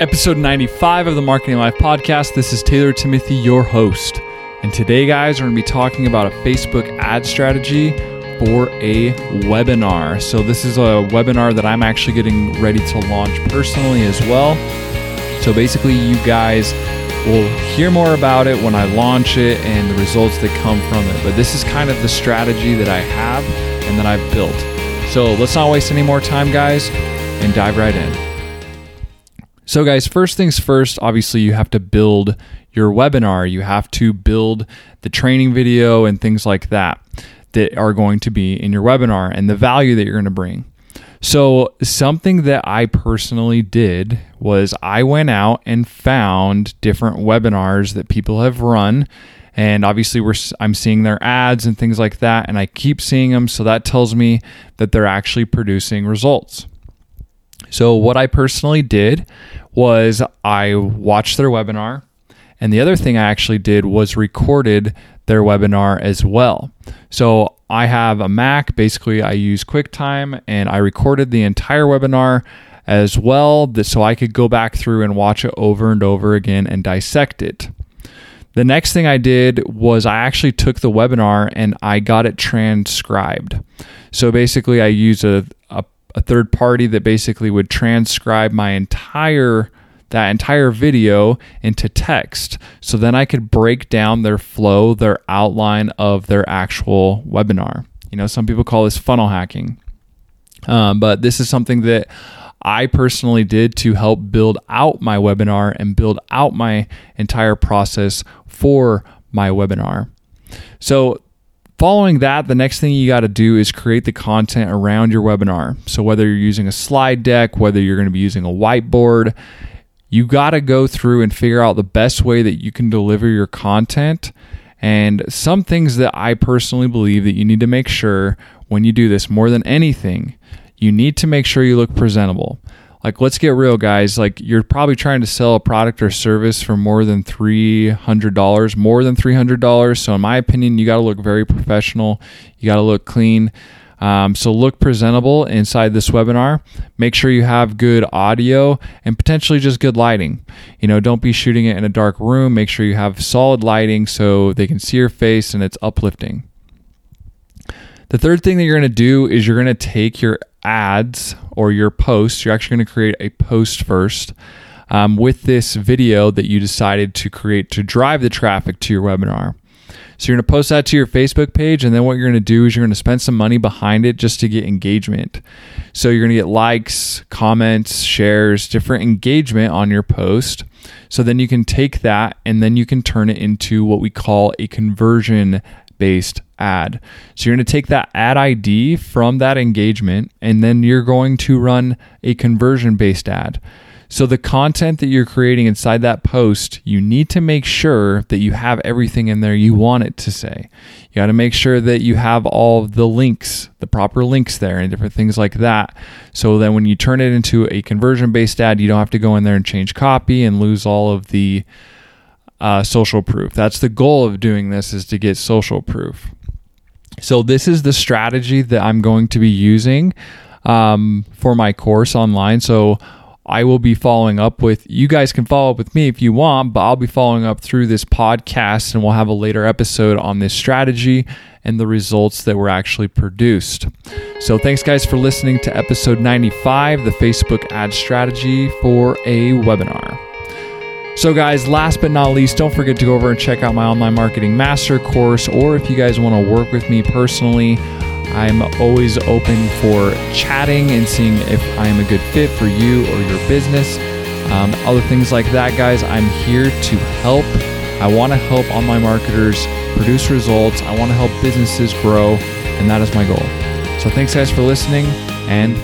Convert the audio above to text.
Episode 95 of the Marketing Life podcast. This is Taylor Timothy, your host. And today, guys, we're going to be talking about a Facebook ad strategy for a webinar. So, this is a webinar that I'm actually getting ready to launch personally as well. So, basically, you guys will hear more about it when I launch it and the results that come from it. But this is kind of the strategy that I have and that I've built. So, let's not waste any more time, guys, and dive right in. So, guys, first things first, obviously, you have to build your webinar. You have to build the training video and things like that that are going to be in your webinar and the value that you're going to bring. So, something that I personally did was I went out and found different webinars that people have run. And obviously, we're, I'm seeing their ads and things like that, and I keep seeing them. So, that tells me that they're actually producing results. So, what I personally did was I watched their webinar. And the other thing I actually did was recorded their webinar as well. So I have a Mac. Basically, I use QuickTime and I recorded the entire webinar as well so I could go back through and watch it over and over again and dissect it. The next thing I did was I actually took the webinar and I got it transcribed. So basically, I use a, a a third party that basically would transcribe my entire that entire video into text. So then I could break down their flow, their outline of their actual webinar. You know, some people call this funnel hacking. Um, but this is something that I personally did to help build out my webinar and build out my entire process for my webinar. So Following that, the next thing you got to do is create the content around your webinar. So, whether you're using a slide deck, whether you're going to be using a whiteboard, you got to go through and figure out the best way that you can deliver your content. And some things that I personally believe that you need to make sure when you do this more than anything, you need to make sure you look presentable like let's get real guys. Like you're probably trying to sell a product or service for more than $300 more than $300 so in my opinion you got to look very professional. You got to look clean. Um, so look presentable inside this webinar. Make sure you have good audio and potentially just good lighting. You know don't be shooting it in a dark room. Make sure you have solid lighting so they can see your face and it's uplifting the third thing that you're going to do is you're going to take your ads or your posts. You're actually going to create a post first um, with this video that you decided to create to drive the traffic to your webinar. So you're going to post that to your Facebook page, and then what you're going to do is you're going to spend some money behind it just to get engagement. So you're going to get likes, comments, shares, different engagement on your post. So then you can take that and then you can turn it into what we call a conversion based ad. So you're going to take that ad ID from that engagement and then you're going to run a conversion based ad. So the content that you're creating inside that post, you need to make sure that you have everything in there you want it to say. You got to make sure that you have all the links, the proper links there and different things like that. So then when you turn it into a conversion based ad, you don't have to go in there and change copy and lose all of the uh, social proof. That's the goal of doing this is to get social proof. So this is the strategy that I'm going to be using um, for my course online. So I will be following up with you guys can follow up with me if you want, but I'll be following up through this podcast and we'll have a later episode on this strategy and the results that were actually produced. So thanks guys for listening to episode 95, the Facebook ad strategy for a webinar. So, guys, last but not least, don't forget to go over and check out my online marketing master course, or if you guys want to work with me personally, I'm always open for chatting and seeing if I am a good fit for you or your business. Um, other things like that, guys, I'm here to help. I want to help online marketers produce results. I want to help businesses grow, and that is my goal. So, thanks, guys, for listening, and